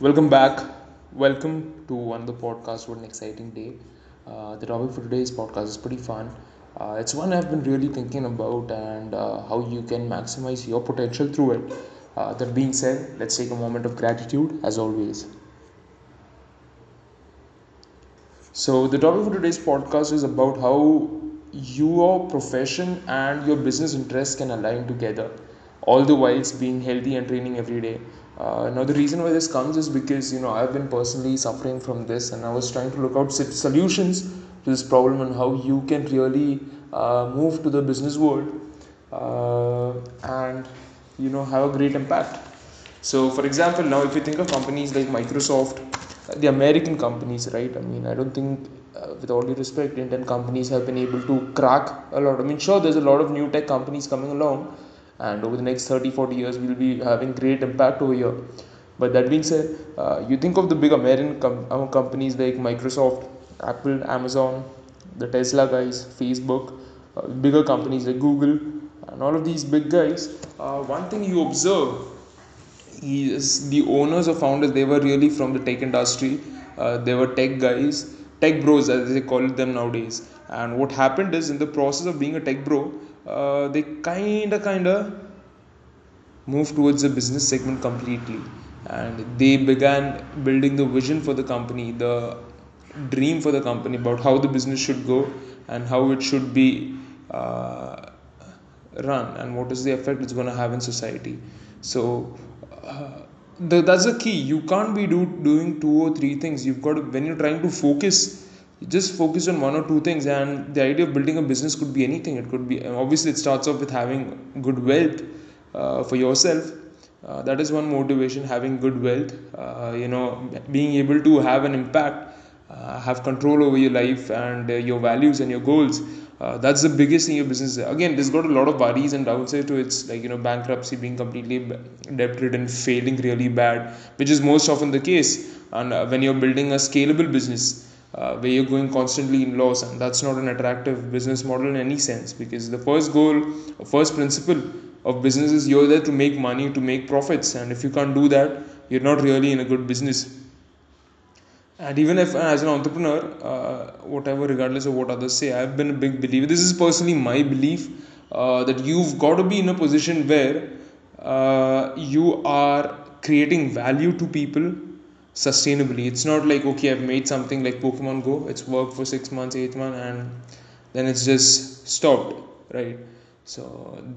Welcome back. Welcome to another podcast. What an exciting day. Uh, the topic for today's podcast is pretty fun. Uh, it's one I've been really thinking about and uh, how you can maximize your potential through it. Uh, that being said, let's take a moment of gratitude as always. So, the topic for today's podcast is about how your profession and your business interests can align together, all the whilst being healthy and training every day. Uh, now, the reason why this comes is because you know I've been personally suffering from this, and I was trying to look out solutions to this problem and how you can really uh, move to the business world uh, and you know have a great impact. So, for example, now if you think of companies like Microsoft, uh, the American companies, right? I mean, I don't think, uh, with all due respect, Indian companies have been able to crack a lot. I mean, sure, there's a lot of new tech companies coming along, and over the next 30, 40 years, we'll be having great impact over here. But that being said, uh, you think of the big American com- uh, companies like Microsoft, Apple, Amazon, the Tesla guys, Facebook, uh, bigger companies like Google, and all of these big guys. Uh, one thing you observe is the owners or founders they were really from the tech industry uh, they were tech guys tech bros as they call them nowadays and what happened is in the process of being a tech bro uh, they kind of kind of moved towards the business segment completely. And they began building the vision for the company the dream for the company about how the business should go and how it should be uh, run and what is the effect it's going to have in society. So uh, the, that's the key. You can't be do, doing two or three things. You've got to when you're trying to focus just focus on one or two things and the idea of building a business could be anything. It could be obviously it starts off with having good wealth uh, for yourself. Uh, that is one motivation having good wealth. Uh, you know being able to have an impact uh, have control over your life and uh, your values and your goals. Uh, that's the biggest thing your business. Again this got a lot of worries and downsides to it. it's like you know bankruptcy being completely debt ridden failing really bad which is most often the case. And when you're building a scalable business uh, where you're going constantly in loss and that's not an attractive business model in any sense because the first goal first principle of business is you're there to make money to make profits and if you can't do that you're not really in a good business. And even if as an entrepreneur uh, whatever regardless of what others say i've been a big believer this is personally my belief uh, that you've got to be in a position where uh, you are creating value to people sustainably it's not like okay i've made something like pokemon go it's worked for six months eight months and then it's just stopped right so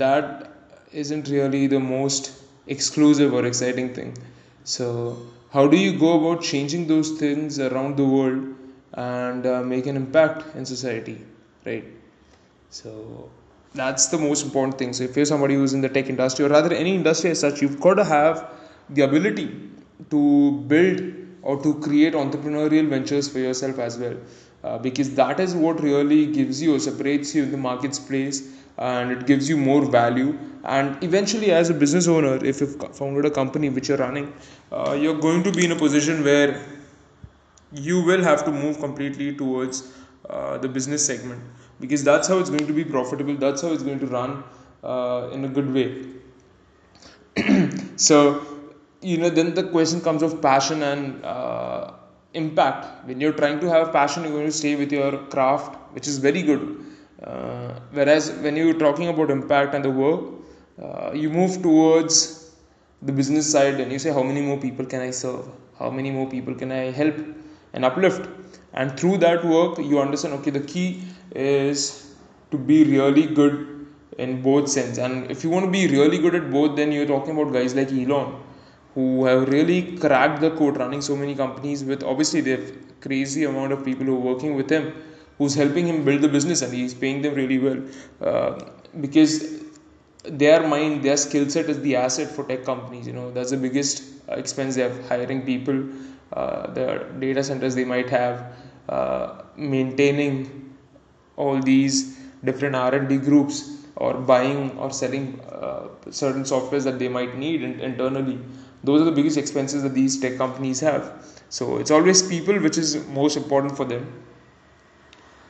that isn't really the most exclusive or exciting thing so, how do you go about changing those things around the world and uh, make an impact in society, right? So, that's the most important thing. So, if you're somebody who's in the tech industry or rather any industry as such, you've got to have the ability to build or to create entrepreneurial ventures for yourself as well. Uh, because that is what really gives you or separates you in the marketplace and it gives you more value. And eventually as a business owner if you've founded a company which you're running uh, you're going to be in a position where you will have to move completely towards uh, the business segment. Because that's how it's going to be profitable that's how it's going to run uh, in a good way. So you know then the question comes of passion and uh, impact. When you're trying to have passion you're going to stay with your craft which is very good. Uh, whereas when you're talking about impact and the work uh, you move towards the business side and you say how many more people can i serve? How many more people can i help and uplift? And through that work you understand okay the key is to be really good in both sense. And if you want to be really good at both then you're talking about guys like elon who have really cracked the code running so many companies with obviously they have crazy amount of people who are working with him who's helping him build the business and he's paying them really well. Uh, because their mind their skill set is the asset for tech companies you know. That's the biggest uh, expense they have hiring people uh, the data centers they might have uh, maintaining all these different r&d groups or buying or selling uh, certain softwares that they might need in- internally those are the biggest expenses that these tech companies have. So it's always people which is most important for them.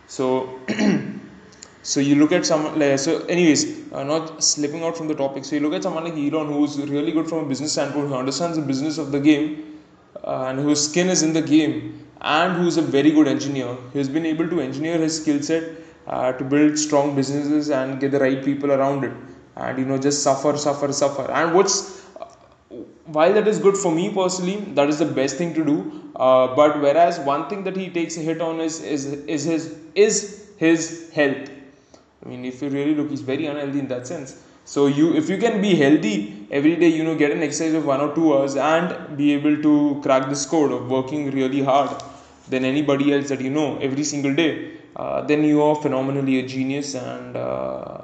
So so you look at someone like so anyways uh, not slipping out from the topic. So you look at someone like elon who's really good from a business standpoint who understands the business of the game uh, and whose skin is in the game and who's a very good engineer. Who's been able to engineer his skill set uh, to build strong businesses and get the right people around it. And you know just suffer suffer suffer. And what's while that is good for me personally that is the best thing to do. Uh, but whereas one thing that he takes a hit on is is is his is his health. I mean if you really look he's very unhealthy in that sense. So you if you can be healthy every day you know get an exercise of one or two hours and be able to crack this code of working really hard than anybody else that you know every single day uh, then you are phenomenally a genius and uh,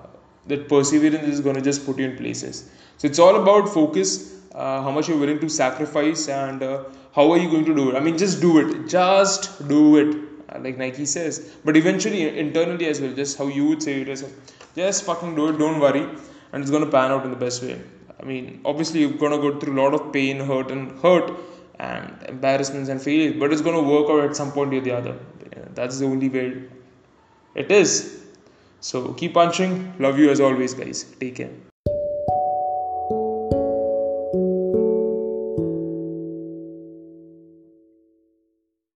that perseverance is going to just put you in places. So it's all about focus uh, how much you're willing to sacrifice and uh, how are you going to do it? I mean just do it. Just do it. Uh, like nike says. But eventually internally as well just how you would say it as well just fucking do it. Don't worry. And it's going to pan out in the best way. I mean obviously you're going to go through a lot of pain hurt and hurt and embarrassments and failures but it's going to work out at some point or the other. That's the only way it is. So keep punching. Love you as always guys. Take care